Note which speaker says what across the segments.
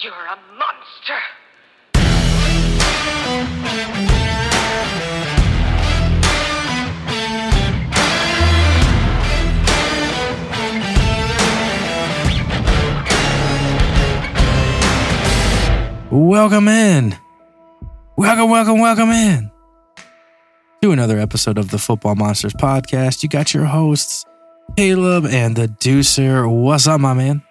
Speaker 1: You're a monster.
Speaker 2: Welcome in. Welcome, welcome, welcome in to another episode of the Football Monsters podcast. You got your hosts, Caleb and the Deucer. What's up, my man?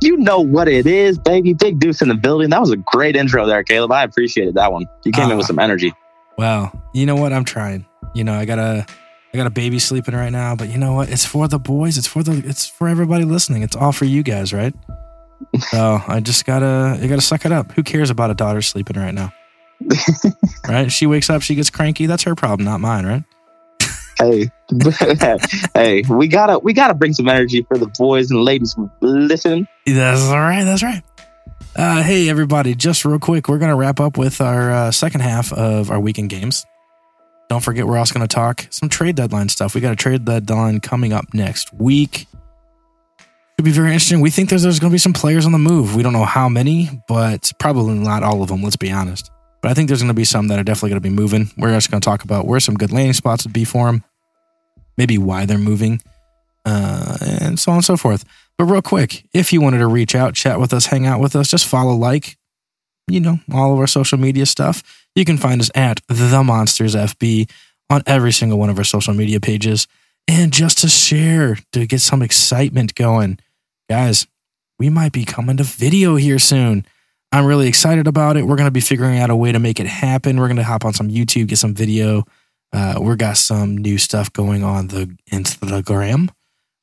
Speaker 3: You know what it is, baby. Big Deuce in the building. That was a great intro there, Caleb. I appreciated that one. You came in with
Speaker 2: Ah.
Speaker 3: some energy.
Speaker 2: Well, you know what? I'm trying. You know, I got a I got a baby sleeping right now, but you know what? It's for the boys. It's for the it's for everybody listening. It's all for you guys, right? so I just gotta you gotta suck it up. Who cares about a daughter sleeping right now? right? She wakes up, she gets cranky. That's her problem, not mine, right?
Speaker 3: Hey, hey, we gotta we gotta bring some energy for the boys and ladies listen.
Speaker 2: That's all right. That's right. Uh, hey, everybody, just real quick, we're to wrap up with our uh, second half of our weekend games. Don't forget, we're also to talk some trade deadline stuff. We got a trade deadline coming up next week. Should be very interesting. We think there's, there's to be some players on the move. We don't know how many, but probably not all of them, let's be honest. But I think there's going to be some that are definitely going to be moving. We're just going to talk about where some good landing spots would be for them, maybe why they're moving, uh, and so on and so forth. But real quick, if you wanted to reach out, chat with us, hang out with us, just follow, like, you know, all of our social media stuff. You can find us at The Monsters FB on every single one of our social media pages. And just to share, to get some excitement going, guys, we might be coming to video here soon. I'm really excited about it. We're going to be figuring out a way to make it happen. We're going to hop on some YouTube, get some video. Uh, we got some new stuff going on the Instagram.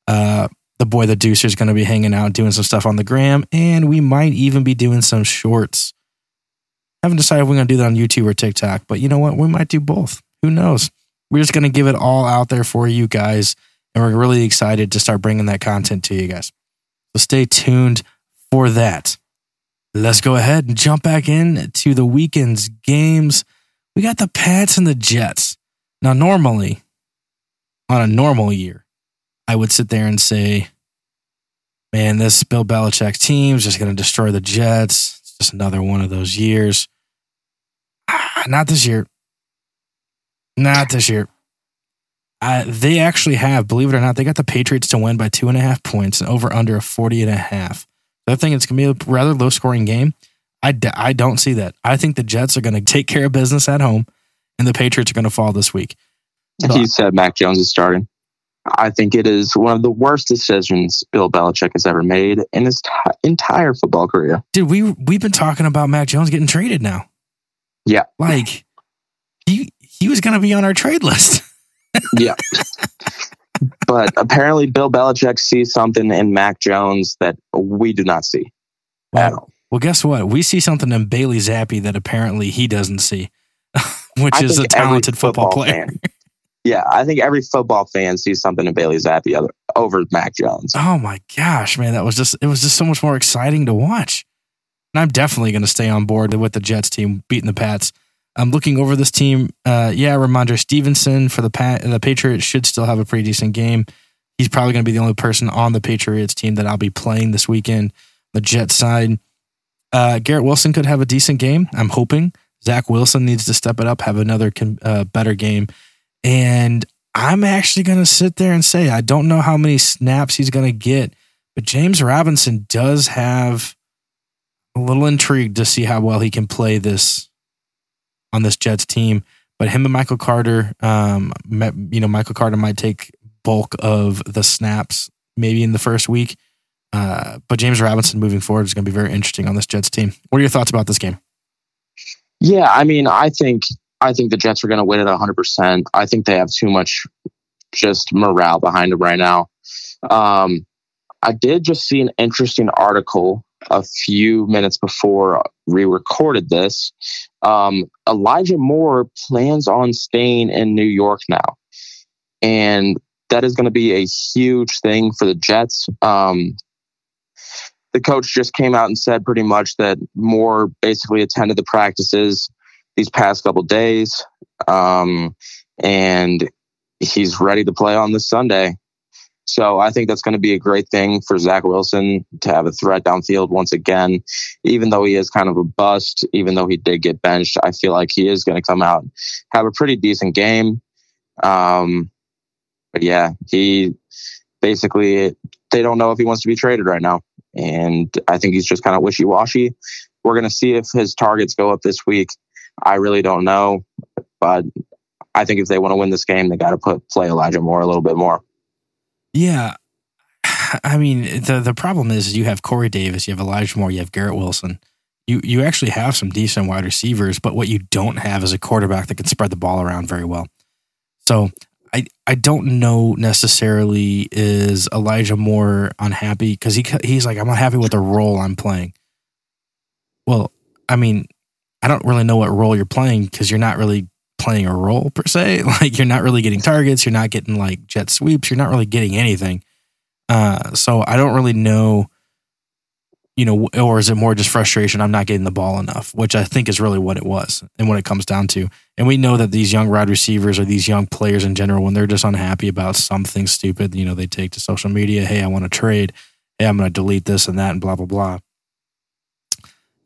Speaker 2: Uh, the boy the Deucer is going to be hanging out doing some stuff on the gram and we might even be doing some shorts haven't decided if we're going to do that on youtube or tiktok but you know what we might do both who knows we're just going to give it all out there for you guys and we're really excited to start bringing that content to you guys so stay tuned for that let's go ahead and jump back in to the weekend's games we got the pats and the jets now normally on a normal year I would sit there and say, man, this Bill Belichick team is just going to destroy the Jets. It's just another one of those years. Ah, not this year. Not this year. They actually have, believe it or not, they got the Patriots to win by two and a half points and over under a 40 and a half. So I think it's going to be a rather low scoring game. I, d- I don't see that. I think the Jets are going to take care of business at home and the Patriots are going to fall this week. So-
Speaker 3: He said Mac Jones is starting. I think it is one of the worst decisions Bill Belichick has ever made in his t- entire football career.
Speaker 2: Dude, we we've been talking about Mac Jones getting traded now.
Speaker 3: Yeah.
Speaker 2: Like he he was gonna be on our trade list.
Speaker 3: Yeah. but apparently, Bill Belichick sees something in Mac Jones that we do not see at all.
Speaker 2: Well, guess what? We see something in Bailey Zappe that apparently he doesn't see, which
Speaker 3: I
Speaker 2: is a talented football, player.
Speaker 3: fan- yeah, I think every football fan sees something in Bailey Zappe other, over Mac Jones.
Speaker 2: Oh my gosh, man, that was just it was just so much more exciting to watch. And I'm definitely going to stay on board with the Jets team beating the Pats. I'm looking over this team. Uh, yeah, Rhamondre Stevenson for the the Patriots should still have a pretty decent game. He's probably going to be the only person on the Patriots team that I'll be playing this weekend. The Jets side, uh, Garrett Wilson could have a decent game. I'm hoping Zach Wilson needs to step it up, have another uh, better game, and I'm actually going to sit there and say I don't know how many snaps he's going to get, but James Robinson does have a little intrigued to see how well he can play this on this Jets team. But him and Michael Carter, um, met- you know, Michael Carter might take bulk of the snaps maybe in the first week. Uh, but James Robinson moving forward is going to be very interesting on this Jets team. What are your thoughts about this game?
Speaker 3: Yeah, I mean, I think I think the Jets are going to win it 100%. I think they have too much just morale behind them right now. Um, I did just see an interesting article a few minutes before we recorded this. Um, Elijah Moore plans on staying in New York now. And that is going to be a huge thing for the Jets. Um, the coach just came out and said pretty much that Moore basically attended the practices these past couple days, um, and he's ready to play on this Sunday. So I think that's going to be a great thing for Zach Wilson to have a threat downfield once again. Even though he is kind of a bust, even though he did get benched, I feel like he is going to come out have a pretty decent game. Um, but yeah, he basically they don't know if he wants to be traded right now, and I think he's just kind of wishy washy. We're going to see if his targets go up this week. I really don't know, but I think if they want to win this game, they got to put play Elijah Moore a little bit more.
Speaker 2: Yeah. I mean, the the problem is you have Corey Davis, you have Elijah Moore, you have Garrett Wilson. You you actually have some decent wide receivers, but what you don't have is a quarterback that can spread the ball around very well. So I I don't know necessarily is Elijah Moore unhappy because he he's like I'm unhappy with the role I'm playing. Well, I mean, I don't really know what role you're playing because you're not really playing a role per se. Like you're not really getting targets, you're not getting like jet sweeps, you're not really getting anything. Uh, so I don't really know, you know, or is it more just frustration? I'm not getting the ball enough, which I think is really what it was, and what it comes down to. And we know that these young wide receivers or these young players in general, when they're just unhappy about something stupid, you know, they take to social media, "Hey, I want to trade. Hey, I'm going to delete this and that, and blah blah blah."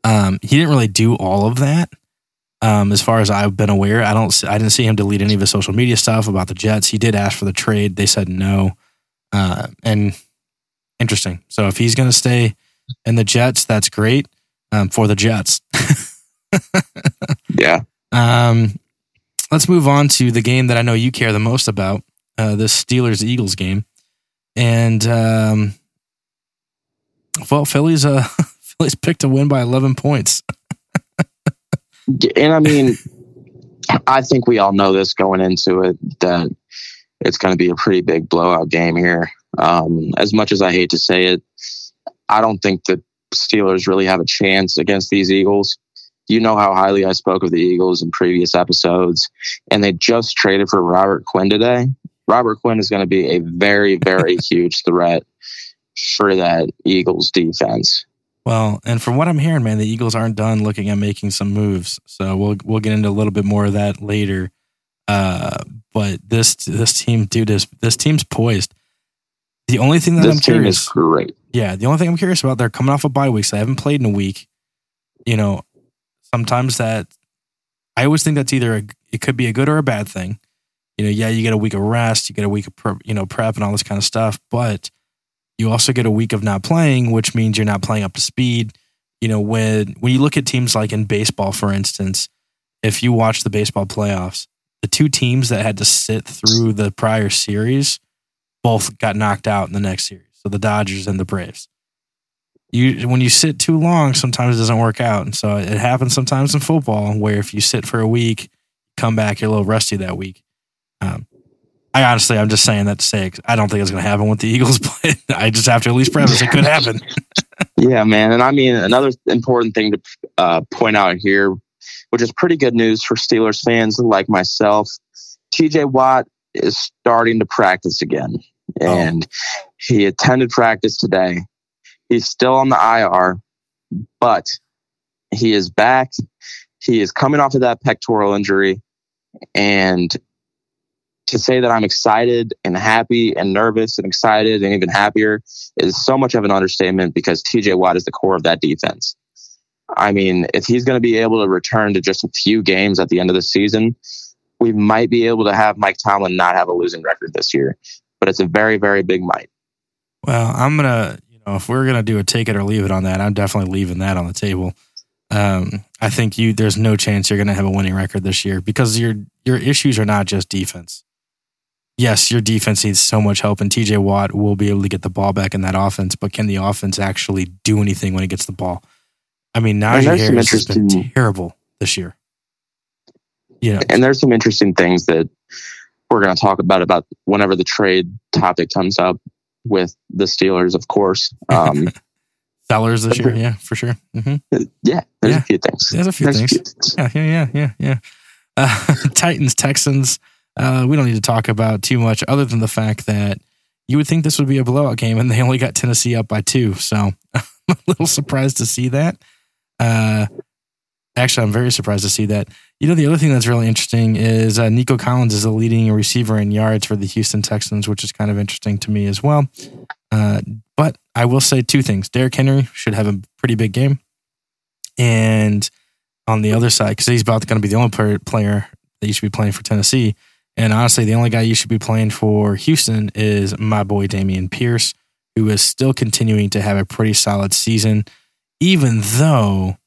Speaker 2: Um, he didn't really do all of that. Um, as far as I've been aware, I don't. I didn't see him delete any of his social media stuff about the Jets. He did ask for the trade. They said no. Uh, and interesting. So if he's going to stay in the Jets, that's great um, for the Jets.
Speaker 3: yeah.
Speaker 2: Um, let's move on to the game that I know you care the most about. Uh, the Steelers Eagles game, and um, well, Philly's uh, Philly's picked to win by eleven points
Speaker 3: and I mean, I think we all know this going into it that it's going to be a pretty big blowout game here. Um, as much as I hate to say it, I don't think the Steelers really have a chance against these Eagles. You know how highly I spoke of the Eagles in previous episodes, and they just traded for Robert Quinn today. Robert Quinn is going to be a very, very huge threat for that Eagles defense.
Speaker 2: Well, and from what I'm hearing, man, the Eagles aren't done looking at making some moves. So we'll we'll get into a little bit more of that later. Uh, but this this team, dude, this this team's poised. The only thing that
Speaker 3: this
Speaker 2: I'm curious,
Speaker 3: is great.
Speaker 2: Yeah, the only thing I'm curious about, they're coming off a of bye week, so they haven't played in a week. You know, sometimes that I always think that's either a, it could be a good or a bad thing. You know, yeah, you get a week of rest, you get a week of prep, you know prep and all this kind of stuff, but you also get a week of not playing, which means you're not playing up to speed. You know, when when you look at teams like in baseball, for instance, if you watch the baseball playoffs, the two teams that had to sit through the prior series both got knocked out in the next series. So the Dodgers and the Braves. You when you sit too long, sometimes it doesn't work out. And so it happens sometimes in football where if you sit for a week, come back, you're a little rusty that week. Um, I honestly, I'm just saying that to say I don't think it's going to happen with the Eagles, but I just have to at least preface it could happen.
Speaker 3: yeah, man. And I mean, another important thing to uh, point out here, which is pretty good news for Steelers fans like myself, TJ Watt is starting to practice again. Oh. And oh. he attended practice today. He's still on the IR, but he is back. He is coming off of that pectoral injury. And to say that I'm excited and happy and nervous and excited and even happier is so much of an understatement because TJ Watt is the core of that defense. I mean, if he's going to be able to return to just a few games at the end of the season, we might be able to have Mike Tomlin not have a losing record this year. But it's a very, very big might.
Speaker 2: Well, I'm going to, you know, if we're going to do a take it or leave it on that, I'm definitely leaving that on the table. Um, I think you there's no chance you're going to have a winning record this year because your your issues are not just defense yes, your defense needs so much help, and TJ Watt will be able to get the ball back in that offense. But can the offense actually do anything when he gets the ball? I mean, Najee Harris has been terrible this year.
Speaker 3: You know, and there's some interesting things that we're going to talk about about whenever the trade topic comes up with the Steelers, of course. Um,
Speaker 2: Sellers this year, yeah, for sure.
Speaker 3: Mm-hmm. Yeah, there's yeah. a few things.
Speaker 2: There's a few, there's things. A few things. Yeah, yeah, yeah, yeah, yeah. Uh, Titans, Texans uh, we don't need to talk about too much other than the fact that you would think this would be a blowout game and they only got Tennessee up by two. So I'm a little surprised to see that. Uh, actually, I'm very surprised to see that. You know, the other thing that's really interesting is uh, Nico Collins is the leading receiver in yards for the Houston Texans, which is kind of interesting to me as well. Uh, but I will say two things: Derrick Henry should have a pretty big game, and on the other side, because he's about going to be the only player, player that you should be playing for Tennessee. And honestly, the only guy you should be playing for Houston is my boy Dameon Pierce, who is still continuing to have a pretty solid season, even though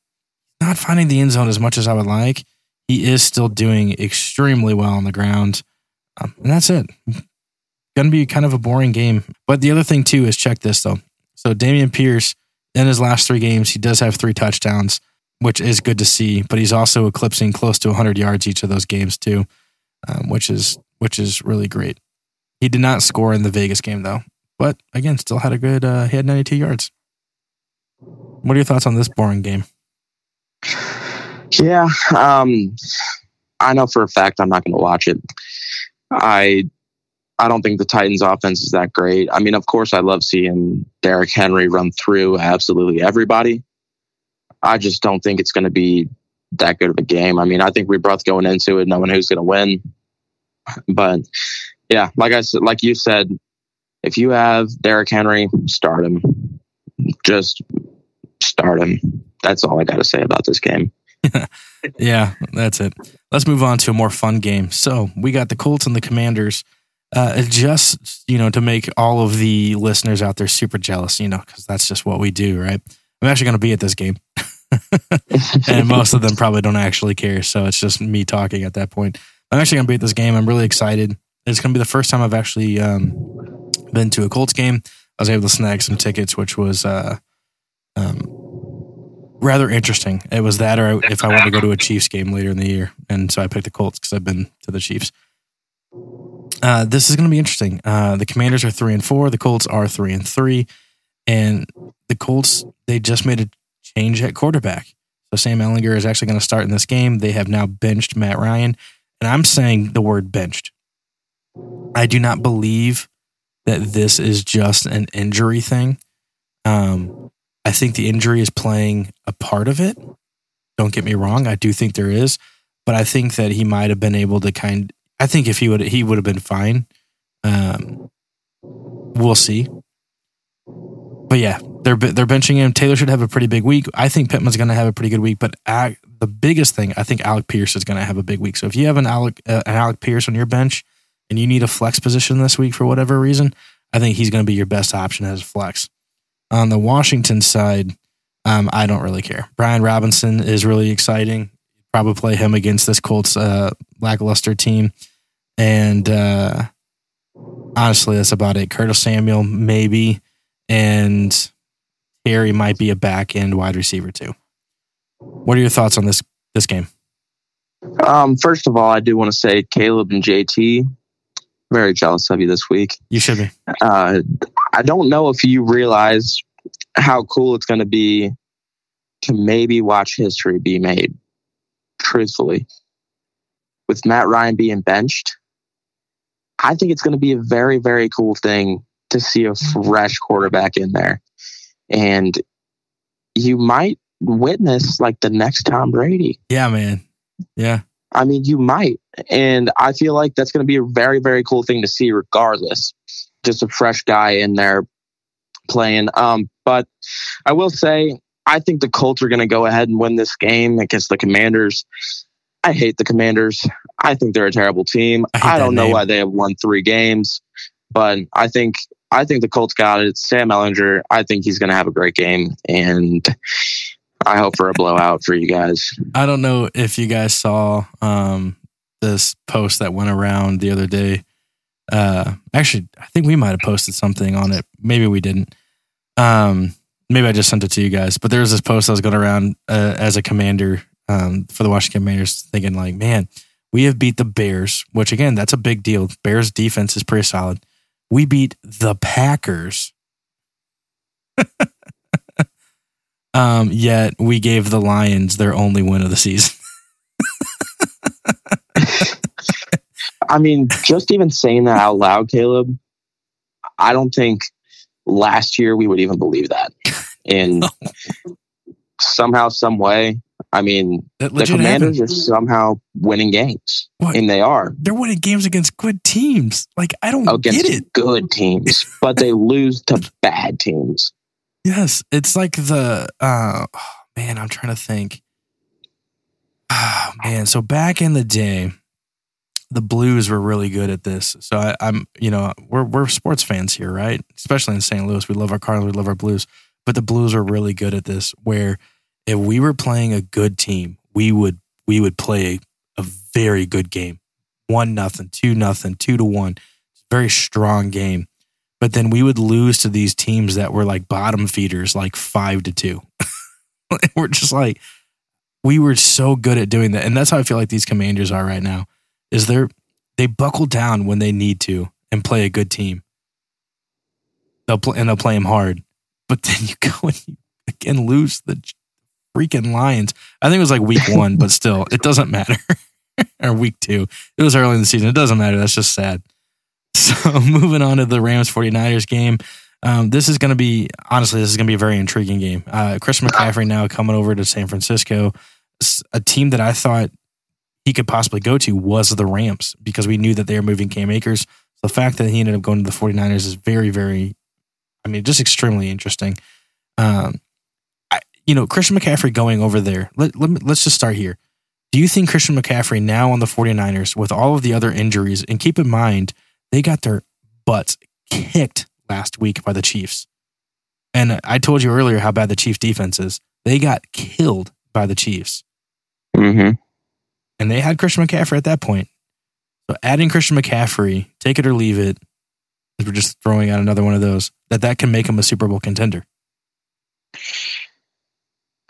Speaker 2: not finding the end zone as much as I would like. He is still doing extremely well on the ground. Um, and that's it. Going to be kind of a boring game. But the other thing, too, is check this, though. So Dameon Pierce, in his last three games, he does have three touchdowns, which is good to see. But he's also eclipsing close to 100 yards each of those games, too, um, which is which is really great. He did not score in the Vegas game, though. But again, still had a good, uh, he had 92 yards. What are your thoughts on this boring game?
Speaker 3: Yeah, um, I know for a fact I'm not going to watch it. I I don't think the Titans' offense is that great. I mean, of course, I love seeing Derrick Henry run through absolutely everybody. I just don't think it's going to be that good of a game. I mean, I think we're both going into it knowing who's going to win. But yeah, like I said, like you said, if you have Derrick Henry, start him. Just start him. That's all I got to say about this game.
Speaker 2: yeah, that's it. Let's move on to a more fun game. So we got the Colts and the Commanders. Uh, just you know, to make all of the listeners out there super jealous, you know, because that's just what we do, right? I'm actually going to be at this game, and most of them probably don't actually care. So it's just me talking at that point. I'm actually going to be at this game. I'm really excited. It's going to be the first time I've actually um, been to a Colts game. I was able to snag some tickets, which was uh, um, rather interesting. It was that, or if I wanted to go to a Chiefs game later in the year, and so I picked the Colts because I've been to the Chiefs. Uh, this is going to be interesting. Uh, the Commanders are three and four. The Colts are three and three, and the Colts they just made a change at quarterback. So Sam Ehlinger is actually going to start in this game. They have now benched Matt Ryan, and I'm saying the word benched. I do not believe that this is just an injury thing. Um, I think the injury is playing a part of it. Don't get me wrong, I do think there is, but I think that he might have been able to kind. I think if he would, he would have been fine. Um, we'll see. But yeah, they're they're benching him. Taylor should have a pretty big week. I think Pittman's going to have a pretty good week. But the biggest thing, I think Alec Pierce is going to have a big week. So if you have an Alec uh, an Alec Pierce on your bench and you need a flex position this week for whatever reason, I think he's going to be your best option as a flex. On the Washington side, um, I don't really care. Brian Robinson is really exciting. Probably play him against this Colts uh, lackluster team. And uh, honestly, that's about it. Curtis Samuel, maybe. And Terry might be a back end wide receiver too. What are your thoughts on this this game?
Speaker 3: Um, first of all, I do want to say Caleb and JT, very jealous of you this week.
Speaker 2: You should be.
Speaker 3: Uh, I don't know if you realize how cool it's going to be to maybe watch history be made. Truthfully, with Matt Ryan being benched, I think it's going to be a very, very cool thing to see a fresh quarterback in there. And you might witness like the next Tom Brady.
Speaker 2: Yeah, man. Yeah.
Speaker 3: I mean, you might. And I feel like that's going to be a very, very cool thing to see, regardless. Just a fresh guy in there playing. Um, but I will say, I think the Colts are going to go ahead and win this game against the Commanders. I hate the Commanders. I think they're a terrible team. I, I don't know why they have won three games, but I think I think the Colts got it. Sam Ehlinger, I think he's going to have a great game, and I hope for a blowout for you guys.
Speaker 2: I don't know if you guys saw um, this post that went around the other day. Uh, actually, I think we might have posted something on it. Maybe we didn't. Um, maybe I just sent it to you guys. But there was this post that was going around uh, as a commander um, for the Washington Commanders, thinking like, man, we have beat the Bears, which again, that's a big deal. Bears defense is pretty solid. We beat the Packers. um, yet we gave the Lions their only win of the season.
Speaker 3: I mean, just even saying that out loud, Caleb, I don't think last year we would even believe that. And somehow, some way, I mean,
Speaker 2: That
Speaker 3: the Commanders
Speaker 2: happened.
Speaker 3: are somehow winning games,
Speaker 2: What?
Speaker 3: and they are
Speaker 2: They're winning games against good teams. Like I don't
Speaker 3: against
Speaker 2: get it.
Speaker 3: good teams, but they lose to bad teams.
Speaker 2: Yes, it's like the uh oh, man, I'm trying to think. Oh, man, so back in the day, the Blues were really good at this. So I, I'm, you know, we're we're sports fans here, right? Especially in St. Louis, we love our Cardinals, we love our Blues. But the Blues are really good at this. Where if we were playing a good team, we would we would play a, very good game, one nothing, two nothing, two to one, very strong game but then we would lose to these teams that were like bottom feeders, like five to two. we're just like, we were so good at doing that, and that's how I feel like these commanders are right now. Is they're they buckle down when they need to and play a good team. They'll play and they'll play them hard, but then you go and you again lose the freaking Lions. I think it was like week one, but still, it doesn't matter. or week two, it was early in the season. It doesn't matter. That's just sad. So moving on to the Rams 49ers game. Um, this is going to be, honestly, this is going to be a very intriguing game. Uh, Christian McCaffrey now coming over to San Francisco, a team that I thought he could possibly go to was the Rams because we knew that they were moving Cam Akers. The fact that he ended up going to the 49ers is very, very, I mean, just extremely interesting. Um, you know, Christian McCaffrey going over there, let, let me, let's just start here. Do you think Christian McCaffrey now on the 49ers with all of the other injuries, and keep in mind, they got their butts kicked last week by the Chiefs. And I told you earlier how bad the Chiefs defense is. They got killed by the Chiefs.
Speaker 3: Mm-hmm.
Speaker 2: And they had Christian McCaffrey at that point. So adding Christian McCaffrey, take it or leave it, we're just throwing out another one of those, that that can make him a Super Bowl contender.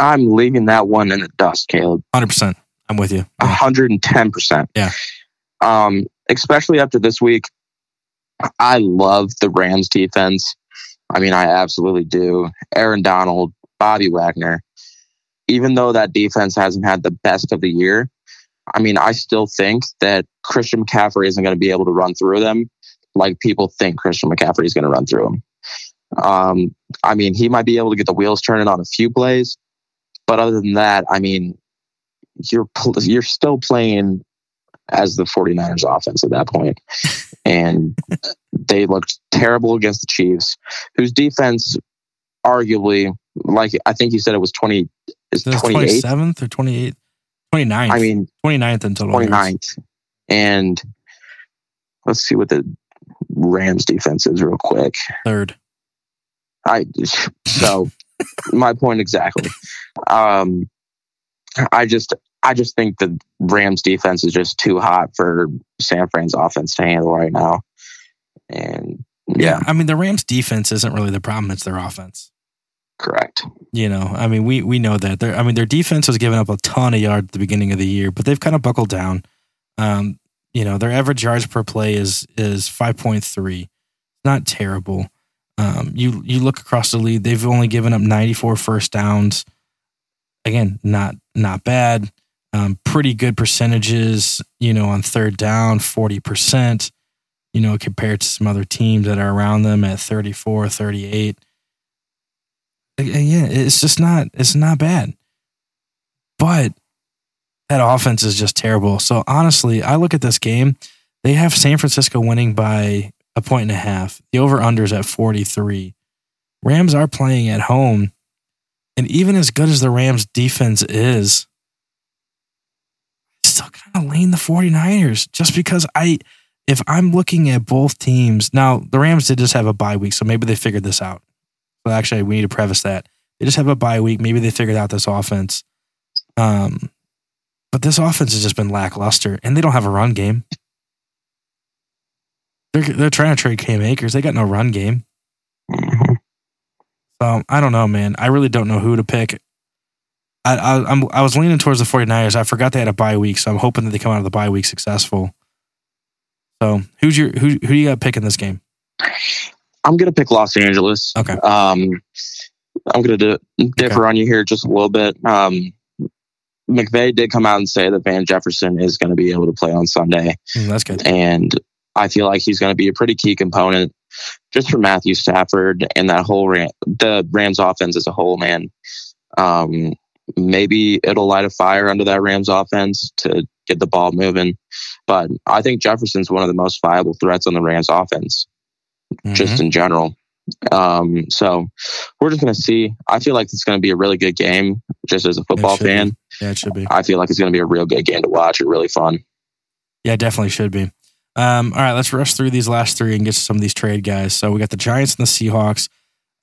Speaker 3: I'm leaving that one in the dust, Caleb.
Speaker 2: 100%. I'm with you. Yeah.
Speaker 3: hundred and ten percent.
Speaker 2: Yeah.
Speaker 3: Um, especially after this week, I love the Rams defense. I mean, I absolutely do. Aaron Donald, Bobby Wagner. Even though that defense hasn't had the best of the year, I mean, I still think that Christian McCaffrey isn't going to be able to run through them like people think Christian McCaffrey is going to run through them. Um, I mean, he might be able to get the wheels turning on a few plays, but other than that, I mean, you're you're still playing as the 49ers offense at that point. And they looked terrible against the Chiefs, whose defense arguably like I think you said it was 20 is
Speaker 2: Is it
Speaker 3: 28.
Speaker 2: 27th or 28th? 29th.
Speaker 3: I mean
Speaker 2: 29th in total.
Speaker 3: 29th. And let's see what the Rams defense is real quick.
Speaker 2: Third.
Speaker 3: I so my point exactly. Um, I just I just think the Rams defense is just too hot for San Fran's offense to handle right now. And yeah,
Speaker 2: I mean, the Rams defense isn't really the problem, it's their offense.
Speaker 3: correct.
Speaker 2: You know, I mean, we we know that. They're, I mean, their defense was giving up a ton of yards at the beginning of the year, but they've kind of buckled down. Um, you know, their average yards per play is is five point three. Not terrible. Um, you you look across the league, they've only given up 94 first downs. Again, not not bad. Um, pretty good percentages, you know, on third down, 40%, you know, compared to some other teams that are around them at 34, 38 yeah, it's just not it's not bad. But that offense is just terrible. So honestly, I look at this game, they have San Francisco winning by a point and a half. The over unders at 43. Rams are playing at home. And even as good as the Rams defense is, I still kind of lean the 49ers just because I if I'm looking at both teams, now the Rams did just have a bye week, so maybe they figured this out. But actually, we need to preface that they just have a bye week. Maybe they figured out this offense. Um, but this offense has just been lackluster, and they don't have a run game. They're they're trying to trade Cam Akers. They got no run game. So I don't know, man. I really don't know who to pick. I I, I'm, I was leaning towards the 49ers. I forgot they had a bye week, so I'm hoping that they come out of the bye week successful. So who's your who who do you got picking this game?
Speaker 3: I'm gonna pick Los Angeles.
Speaker 2: Okay.
Speaker 3: Um, I'm gonna do, differ on you here just a little bit. Um, McVay did come out and say that Van Jefferson is going to be able to play on Sunday,
Speaker 2: Mm, that's good.
Speaker 3: and I feel like he's going to be a pretty key component just for Matthew Stafford and that whole Ram- the Rams offense as a whole. Man, um, maybe it'll light a fire under that Rams offense to get the ball moving. But I think Jefferson's one of the most viable threats on the Rams offense, mm-hmm. just in general. Um, so we're just going to see. I feel like it's going to be a really good game, just as a football fan.
Speaker 2: Be. Yeah, it should be.
Speaker 3: I feel like it's going to be a real good game to watch. It's really fun.
Speaker 2: Yeah, definitely should be. Um, all right, let's rush through these last three and get to some of these trade guys. So we got the Giants and the Seahawks.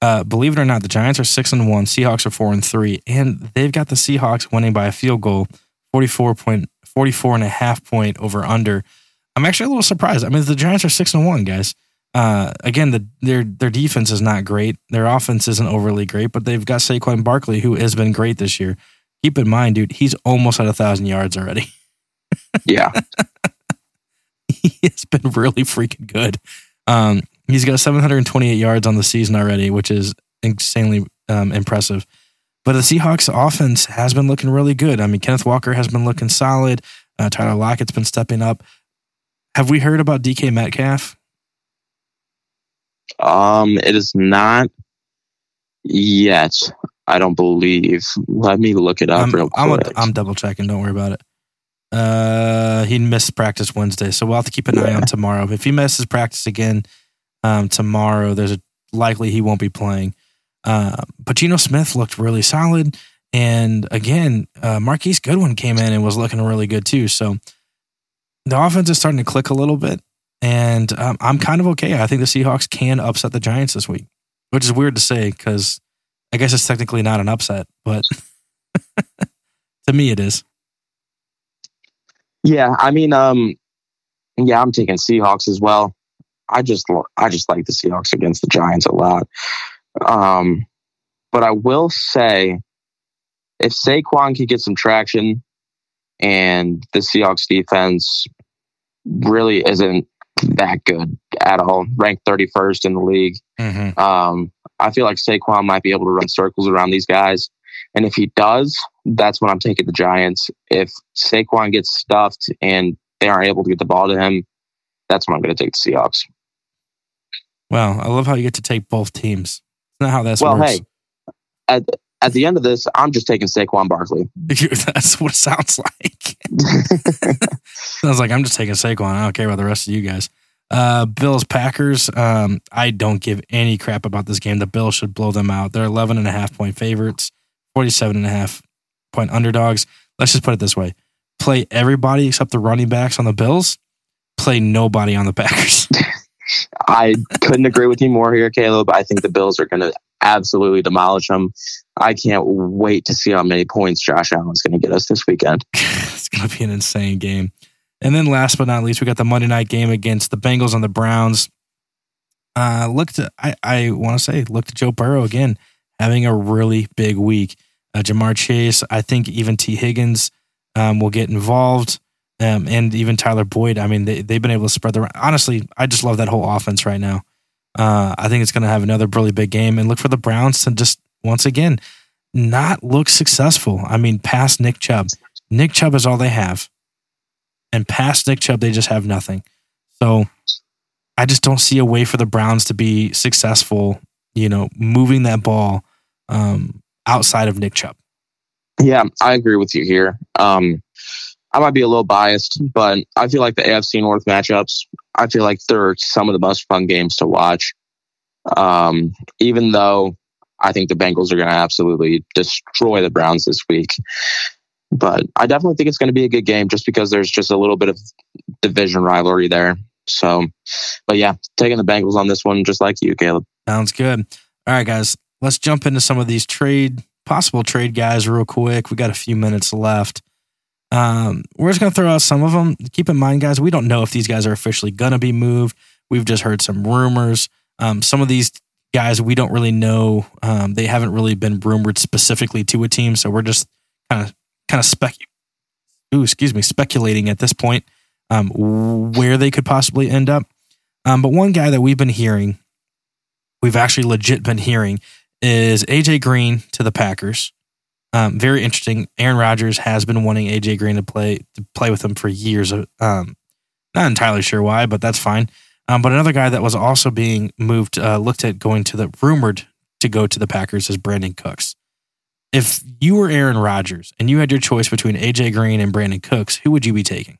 Speaker 2: Uh, believe it or not, the Giants are six and one. Seahawks are four and three, and they've got the Seahawks winning by a field goal, 44 point, 44 and a half point over under. I'm actually a little surprised. I mean, the Giants are six and one, guys. Uh, again, the, their their defense is not great. Their offense isn't overly great, but they've got Saquon Barkley, who has been great this year. Keep in mind, dude, he's almost at a thousand yards already.
Speaker 3: Yeah,
Speaker 2: he has been really freaking good. Um, he's got 728 yards on the season already, which is insanely um, impressive. But the Seahawks offense has been looking really good. I mean, Kenneth Walker has been looking solid. Uh, Tyler Lockett's been stepping up. Have we heard about DK Metcalf?
Speaker 3: Um, it is not yet. I don't believe. Let me look it up
Speaker 2: I'm,
Speaker 3: real quick.
Speaker 2: I'm, I'm double checking. Don't worry about it. Uh, he missed practice Wednesday, so we'll have to keep an yeah. eye on tomorrow. If he misses practice again um, tomorrow, there's a likely he won't be playing. Uh, but Geno Smith looked really solid, and again, uh, Marquise Goodwin came in and was looking really good too. So the offense is starting to click a little bit, and um, I'm kind of okay. I think the Seahawks can upset the Giants this week, which is weird to say because I guess it's technically not an upset, but to me it is.
Speaker 3: Yeah, I mean, um, yeah, I'm taking Seahawks as well. I just, I just like the Seahawks against the Giants a lot. Um, but I will say, if Saquon can get some traction, and the Seahawks defense really isn't that good at all, ranked 31st in the league. Mm-hmm. Um, I feel like Saquon might be able to run circles around these guys. And if he does, that's when I'm taking the Giants. If Saquon gets stuffed and they aren't able to get the ball to him, that's when I'm going to take the Seahawks.
Speaker 2: Wow, I love how you get to take both teams. That's not how that's
Speaker 3: well.
Speaker 2: Works.
Speaker 3: Hey, at at the end of this, I'm just taking Saquon Barkley.
Speaker 2: that's what it sounds like. sounds like I'm just taking Saquon. I don't care about the rest of you guys. Uh, Bills Packers. Um, I don't give any crap about this game. The Bills should blow them out. They're 11 and a half point favorites. 47 and a half point underdogs. Let's just put it this way play everybody except the running backs on the Bills, play nobody on the Packers.
Speaker 3: I couldn't agree with you more here, Caleb. I think the Bills are going to absolutely demolish them. I can't wait to see how many points Josh Allen's going to get us this weekend.
Speaker 2: it's going to be an insane game. And then last but not least, we got the Monday night game against the Bengals and the Browns. Uh, look to I, I want to say look to Joe Burrow again, having a really big week uh, Ja'Marr Chase. I think even Tee Higgins um, will get involved, um, and even Tyler Boyd. I mean, they they've been able to spread the. Honestly, I just love that whole offense right now. Uh, I think it's going to have another really big game, and look for the Browns to just once again not look successful. I mean, past Nick Chubb, Nick Chubb is all they have, and past Nick Chubb, they just have nothing. So I just don't see a way for the Browns to be successful. You know, moving that ball um, outside of Nick Chubb.
Speaker 3: Yeah, I agree with you here. Um, I might be a little biased, but I feel like the AFC North matchups, I feel like they're some of the most fun games to watch. Um, even though I think the Bengals are going to absolutely destroy the Browns this week. But I definitely think it's going to be a good game just because there's just a little bit of division rivalry there. So, but yeah, taking the Bengals on this one, just like you, Caleb.
Speaker 2: Sounds good. All right, guys let's jump into some of these trade possible trade guys real quick. We got a few minutes left. Um, we're just gonna throw out some of them. Keep in mind, guys, we don't know if these guys are officially gonna be moved. We've just heard some rumors. Um, some of these guys we don't really know. Um, they haven't really been rumored specifically to a team, so we're just kind of kind of spec. Ooh, excuse me, speculating at this point um, where they could possibly end up. Um, but one guy that we've been hearing, we've actually legit been hearing, is AJ Green to the Packers. Um, very interesting. Aaron Rodgers has been wanting AJ Green to play to play with him for years. Um, not entirely sure why, but that's fine. Um, but another guy that was also being moved, uh, looked at going to the rumored to go to the Packers is Brandin Cooks. if you were Aaron Rodgers and you had your choice between AJ Green and Brandin Cooks, who would you be taking?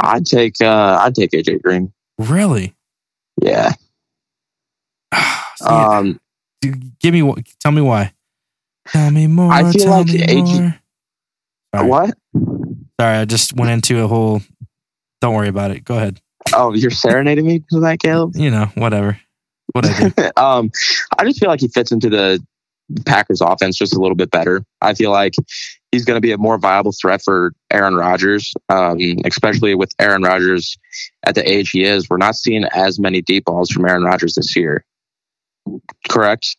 Speaker 3: I'd take uh, I'd take AJ Green.
Speaker 2: Really?
Speaker 3: Yeah. Um,
Speaker 2: give me wh- tell me why. Tell me more.
Speaker 3: I feel like
Speaker 2: more. Sorry.
Speaker 3: what?
Speaker 2: Sorry, I just went into a whole. Don't worry about it. Go ahead.
Speaker 3: Oh, you're serenading me to that, Caleb.
Speaker 2: You know, whatever. Whatever. I
Speaker 3: um, I just feel like he fits into the Packers offense just a little bit better. I feel like he's going to be a more viable threat for Aaron Rodgers, um, especially with Aaron Rodgers at the age he is. We're not seeing as many deep balls from Aaron Rodgers this year. Correct?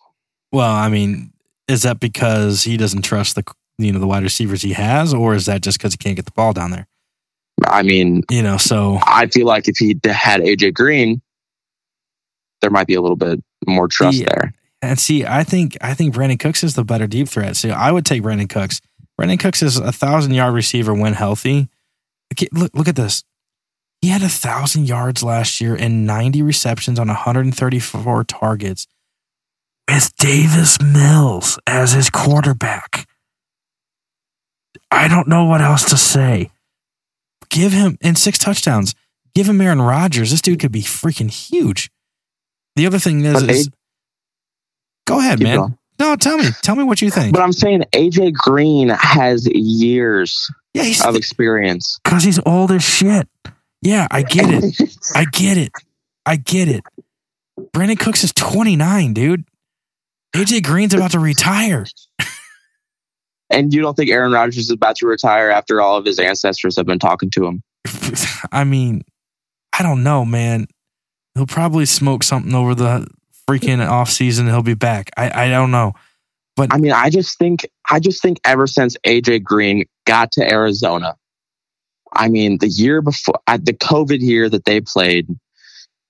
Speaker 2: well, I mean, is that because he doesn't trust the you know the wide receivers he has, or is that just because he can't get the ball down there?
Speaker 3: I mean,
Speaker 2: You know, so
Speaker 3: I feel like if he had AJ Green, there might be a little bit more trust
Speaker 2: Yeah.
Speaker 3: there.
Speaker 2: and see, I think I think Brandin Cooks is the better deep threat. So I would take Brandin Cooks. Brandin Cooks is a thousand yard receiver when healthy. Look look at this. He had a thousand yards last year and 90 receptions on 134 targets with Davis Mills as his quarterback. I don't know what else to say. Give him and six touchdowns. Give him Aaron Rodgers. This dude could be freaking huge. The other thing is, is go ahead,
Speaker 3: Keep
Speaker 2: man.
Speaker 3: going.
Speaker 2: No, tell me. Tell me what you think.
Speaker 3: But I'm saying AJ Green has years
Speaker 2: yeah,
Speaker 3: of experience.
Speaker 2: because he's old as shit. Yeah, I get it. I get it. I get it. Brandin Cooks is 29, dude. AJ Green's about to retire.
Speaker 3: And you don't think Aaron Rodgers is about to retire after all of his ancestors have been talking to him?
Speaker 2: I mean, I don't know, man. He'll probably smoke something over the freaking off season. He'll be back. I, I don't know.
Speaker 3: But I mean, I just think I just think ever since AJ Green got to Arizona, I mean, the year before at the COVID year that they played,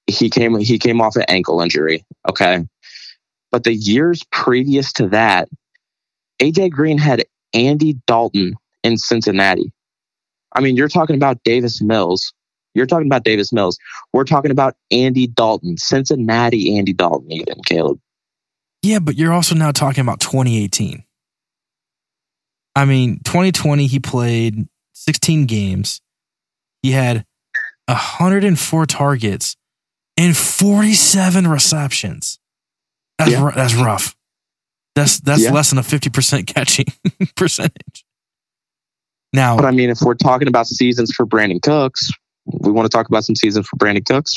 Speaker 3: he came he came off an ankle injury. Okay. But the years previous to that, AJ Green had Andy Dalton in Cincinnati. I mean, you're talking about Davis Mills. You're talking about Davis Mills. We're talking about Andy Dalton, Cincinnati Andy Dalton, even Caleb.
Speaker 2: Yeah, but you're also now talking about 2018. I mean, 2020, he played 16 games. He had 104 targets and 47 receptions. That's,
Speaker 3: Yeah.
Speaker 2: ru- that's rough. That's that's
Speaker 3: Yeah.
Speaker 2: less than a 50% catching percentage. Now,
Speaker 3: But I mean, if we're talking about seasons for Brandin Cooks, we want to talk about some seasons for Brandin Cooks.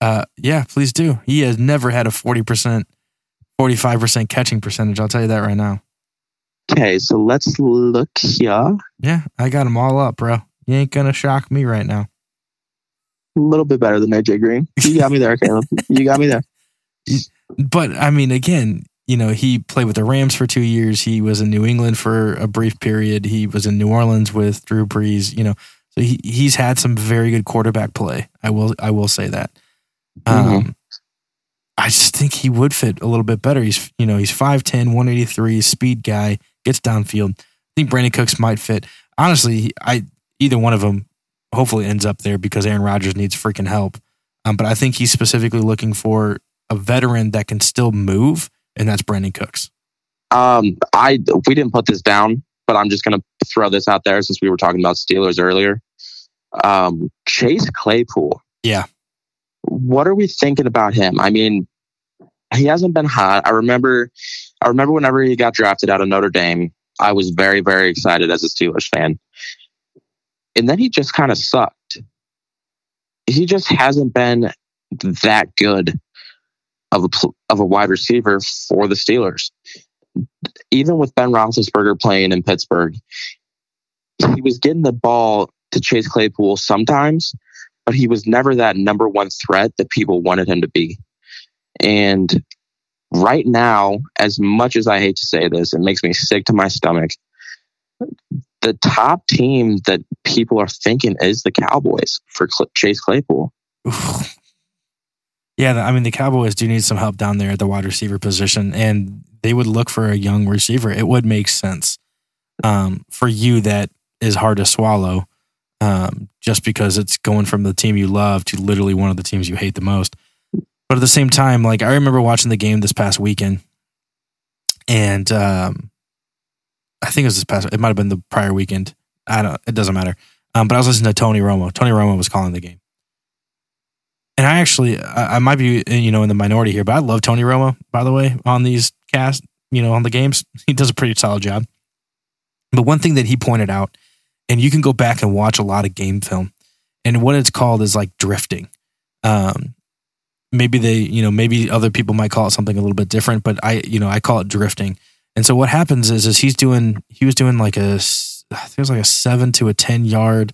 Speaker 2: uh, yeah, please do. He has never had a 40%, 45% catching percentage. I'll tell you that right now.
Speaker 3: Okay, so let's look here.
Speaker 2: Yeah, I got them all up, bro. You ain't to shock me right now.
Speaker 3: A little bit better than AJ Green. You got me there, Caleb. You got me there.
Speaker 2: But I mean, again, you know, he played with the Rams for two years. He was in New England for a brief period. He was in New Orleans with Drew Brees. You know, so he he's had some very good quarterback play. I will I will say that. Um, I just think he would fit a little bit better. He's you know he's 5'10", 183, speed guy, gets downfield. I think Brandin Cooks might fit. Honestly, I either one of them hopefully ends up there because Aaron Rodgers needs freaking help. Um, but I think he's specifically looking for a veteran that can still move, and that's Brandin Cooks.
Speaker 3: Um, I we didn't put this down, but I'm just gonna throw this out there since we were talking about Steelers earlier. Um, Chase Claypool.
Speaker 2: Yeah.
Speaker 3: What are we thinking about him? I mean, he hasn't been hot. I remember, I remember whenever he got drafted out of Notre Dame, I was very, very excited as a Steelers fan. And then he just kind of sucked. He just hasn't been that good of a of a wide receiver for the Steelers. Even with Ben Roethlisberger playing in Pittsburgh, he was getting the ball to Chase Claypool sometimes, but he was never that number one threat that people wanted him to be. And right now, as much as I hate to say this, it makes me sick to my stomach. The top team that people are thinking is the Cowboys for Cl- Chase Claypool.
Speaker 2: Yeah, I mean the Cowboys do need some help down there at the wide receiver position, and they would look for a young receiver. It would make sense um, for you that is hard to swallow, um, just because it's going from the team you love to literally one of the teams you hate the most. But at the same time, like I remember watching the game this past weekend, and um, I think it was this past. It might have been the prior weekend. I don't. It doesn't matter. Um, but I was listening to Tony Romo. Tony Romo was calling the game, and I actually I, I might be you know in the minority here, but I love Tony Romo. By the way, on these cast, you know, on the games, he does a pretty solid job. But one thing that he pointed out, and you can go back and watch a lot of game film, and what it's called is like drifting. Um, maybe they, you know, maybe other people might call it something a little bit different, but I, you know, I call it drifting. And so what happens is, is he's doing, he was doing like a, I think it was like a seven to a 10 yard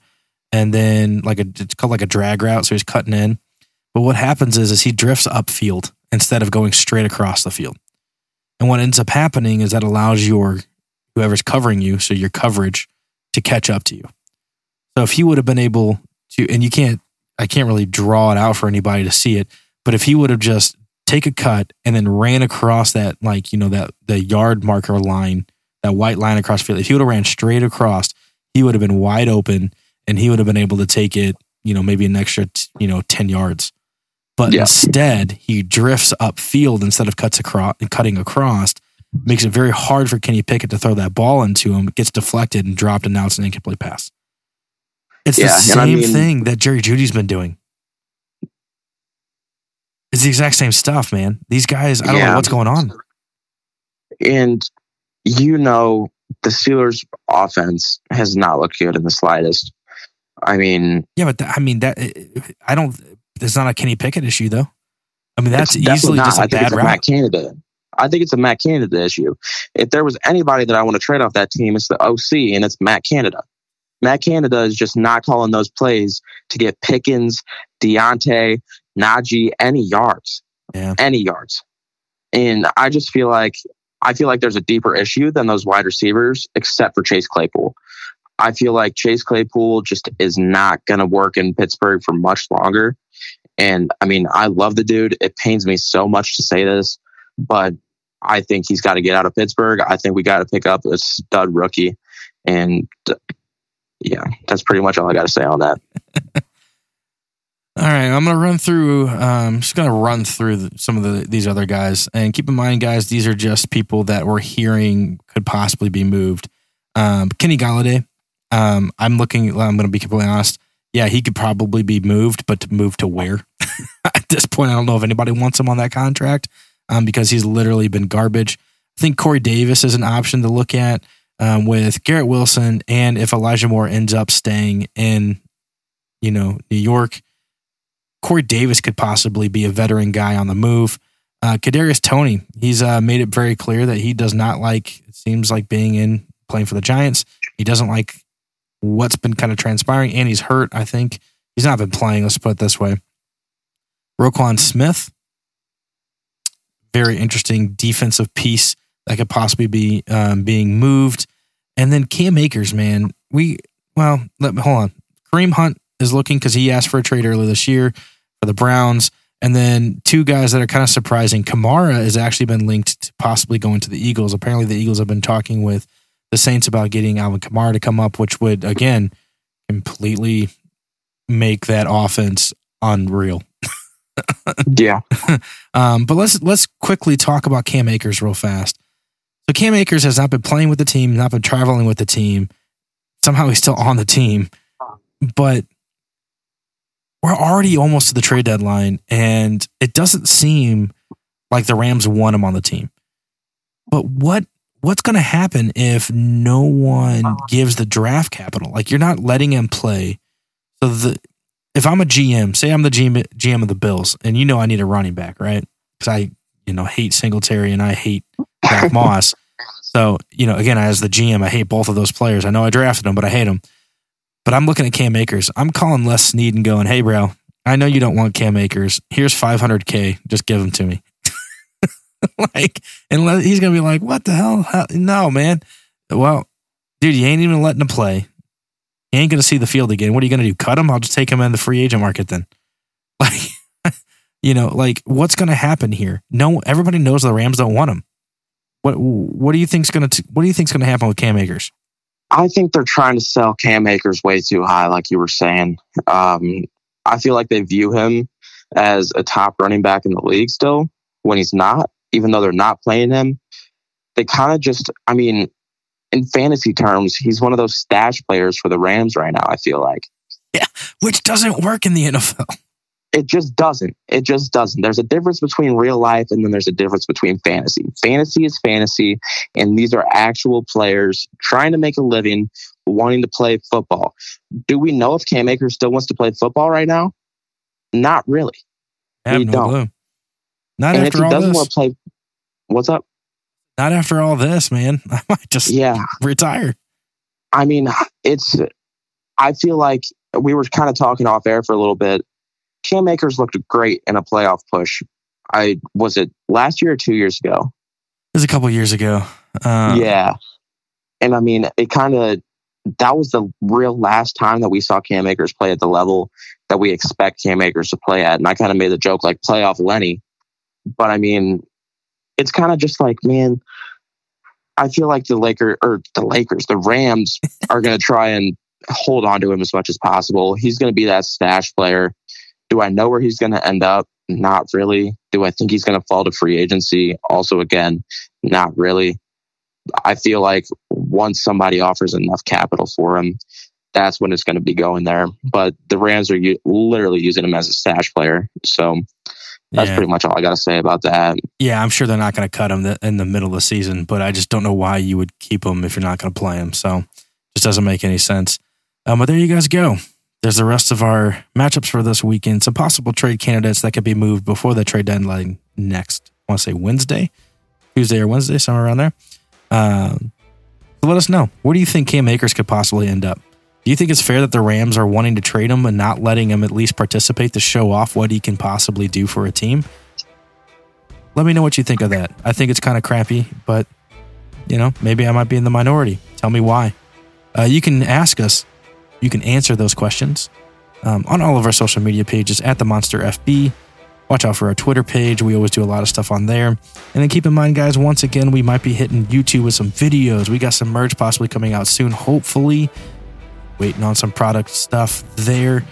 Speaker 2: and then like a, it's called like a drag route. So he's cutting in. But what happens is, is he drifts upfield instead of going straight across the field. And what ends up happening is that allows your, whoever's covering you, so your coverage to catch up to you. So if he would have been able to, and you can't, I can't really draw it out for anybody to see it, but if he would have just take a cut and then ran across that, like, you know, that the yard marker line, that white line across field, if he would have ran straight across, he would have been wide open and he would have been able to take it, you know, maybe an extra, you know, 10 yards. But yeah. instead, he drifts upfield instead of cuts across and cutting across, makes it very hard for Kenny Pickett to throw that ball into him. It gets deflected and dropped, and now it's an incomplete pass. It's yeah, the same I mean, thing that Jerry Jeudy's been doing. It's the exact same stuff, man. These guys, I don't yeah. know what's going on.
Speaker 3: And you know, the Steelers' offense has not looked good in the slightest. I mean,
Speaker 2: yeah, but th- I mean that I don't. It's not a Kenny Pickett issue, though. I mean, that's easily just a I bad
Speaker 3: route. Matt Canada. I think it's a Matt Canada issue. If there was anybody that I want to trade off that team, it's the OC, and it's Matt Canada. Matt Canada is just not calling those plays to get Pickens, Diontae, Najee any yards, yeah. any yards. And I just feel like I feel like there's a deeper issue than those wide receivers, except for Chase Claypool. I feel like Chase Claypool just is not going to work in Pittsburgh for much longer. And I mean, I love the dude. It pains me so much to say this, but I think he's got to get out of Pittsburgh. I think we got to pick up a stud rookie. And yeah, that's pretty much all I got to say on that.
Speaker 2: All right, I'm gonna run through. Um, just gonna run through some of the, these other guys, and keep in mind, guys, these are just people that we're hearing could possibly be moved. Um, Kenny Golladay, um, I'm looking. I'm gonna be completely honest. Yeah, he could probably be moved, but to move to where? At this point, I don't know if anybody wants him on that contract um, because he's literally been garbage. I think Corey Davis is an option to look at um, with Garrett Wilson, and if Elijah Moore ends up staying in, you know, New York Corey Davis could possibly be a veteran guy on the move. Uh, Kadarius Toney, he's uh, made it very clear that he does not like. It seems like being in playing for the Giants. He doesn't like what's been kind of transpiring, and he's hurt. I think he's not been playing. Let's put it this way. Roquan Smith, very interesting defensive piece that could possibly be um, being moved, and then Cam Akers, man. We well, let, hold on. Kareem Hunt is looking because he asked for a trade earlier this year for the Browns. And then two guys that are kind of surprising. Kamara has actually been linked to possibly going to the Eagles. Apparently, the Eagles have been talking with the Saints about getting Alvin Kamara to come up, which would again completely make that offense unreal.
Speaker 3: yeah.
Speaker 2: um, but let's let's quickly talk about Cam Akers real fast. So Cam Akers has not been playing with the team, not been traveling with the team. Somehow he's still on the team, but we're already almost to the trade deadline, and it doesn't seem like the Rams want him on the team. But what what's going to happen if no one gives the draft capital? Like you're not letting him play. So the if I'm a GM, say I'm the GM, GM of the Bills, and you know I need a running back, right? Because I you know hate Singletary and I hate Zach Moss. So you know, again, as the GM, I hate both of those players. I know I drafted them, but I hate them. But I'm looking at Cam Akers. I'm calling Les Snead and going, hey, bro, I know you don't want Cam Akers. Here's 500K. Just give them to me. like, and he's going to be like, what the hell? How? No, man. Well, dude, you ain't even letting him play. He ain't going to see the field again. What are you going to do? Cut him? I'll just take him in the free agent market then. Like, you know, like what's going to happen here? No, everybody knows the Rams don't want him. What What do you think's going to What do you think's going to happen with Cam Akers?
Speaker 3: I think they're trying to sell Cam Akers way too high, like you were saying. Um, I feel like they view him as a top running back in the league still when he's not, even though they're not playing him. they kind of just, I mean, in fantasy terms, he's one of those stash players for the Rams right now, I feel like.
Speaker 2: Yeah, which doesn't work in the NFL.
Speaker 3: It just doesn't. It just doesn't. There's a difference between real life and then there's a difference between fantasy. Fantasy is fantasy, and these are actual players trying to make a living, wanting to play football. Do we know if Cam Akers still wants to play football right now? Not really.
Speaker 2: I have
Speaker 3: We
Speaker 2: no
Speaker 3: don't.
Speaker 2: clue. Not
Speaker 3: and if
Speaker 2: after
Speaker 3: he
Speaker 2: all
Speaker 3: doesn't
Speaker 2: this.
Speaker 3: want to play, what's up?
Speaker 2: Not after all this, man. I might just
Speaker 3: Yeah.
Speaker 2: retire.
Speaker 3: I mean, it's. I feel like we were kind of talking off air for a little bit. Cam Akers looked great in a playoff push. I was it last year or two years ago.
Speaker 2: It was a couple years ago. Uh,
Speaker 3: yeah, and I mean, it kind of that was the real last time that we saw Cam Akers play at the level that we expect Cam Akers to play at. And I kind of made the joke like playoff Lenny, but I mean, it's kind of just like man. I feel like the Laker or the Lakers, the Rams are going to try and hold on to him as much as possible. He's going to be that stash player. Do I know where he's going to end up? Not really. Do I think he's going to fall to free agency? Also, again, not really. I feel like once somebody offers enough capital for him, that's when it's going to be going there. But the Rams are u- literally using him as a stash player. So that's
Speaker 2: yeah.
Speaker 3: pretty much all I got to say about that.
Speaker 2: Yeah, I'm sure they're not going to cut him th- in the middle of the season, but I just don't know why you would keep him if you're not going to play him. So just doesn't make any sense. Um, but there you guys go. There's the rest of our matchups for this weekend. Some possible trade candidates that could be moved before the trade deadline next. I want to say Wednesday, Tuesday or Wednesday, somewhere around there. Um, so let us know. Where do you think Cam Akers could possibly end up? Do you think it's fair that the Rams are wanting to trade him and not letting him at least participate to show off what he can possibly do for a team? Let me know what you think of that. I think it's kind of crappy, but you know, maybe I might be in the minority. Tell me why. Uh, you can ask us. You can answer those questions um, on all of our social media pages at the Monster FB. Watch out for our Twitter page. We always do a lot of stuff on there. And then keep in mind, guys, once again, we might be hitting YouTube with some videos. We got some merch possibly coming out soon, hopefully. Waiting on some product stuff there.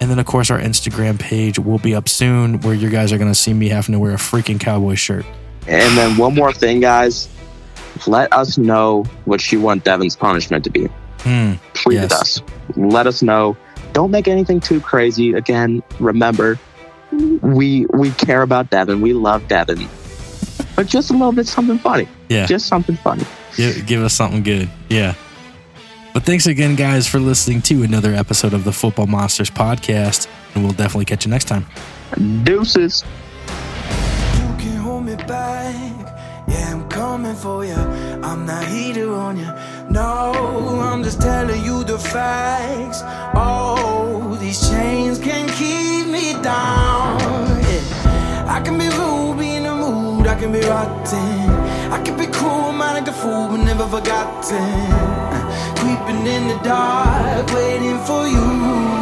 Speaker 2: And then, of course, our Instagram page will be up soon where you guys are going to see me having to wear a freaking cowboy shirt.
Speaker 3: And then one more thing, guys. Let us know what you want Devin's punishment to be.
Speaker 2: Hmm.
Speaker 3: Tweet
Speaker 2: Yes.
Speaker 3: at us. Let us know. Don't make anything too crazy. Again, remember, we we care about Devin. We love Devin. But just a little bit something funny.
Speaker 2: Yeah.
Speaker 3: Just something funny.
Speaker 2: Give, give us something good. Yeah. But thanks again, guys, for listening to another episode of the Football Monsters podcast. And we'll definitely catch you next time.
Speaker 3: Deuces.
Speaker 1: You can hold me back. Yeah, I'm coming for you. I'm not heater on you. No, I'm just telling you the facts. Oh, these chains can keep me down. Yeah. I can be rude, be in the mood. I can be rotten. I can be cruel, man, like a fool, but never forgotten. Creeping in the dark, waiting for you.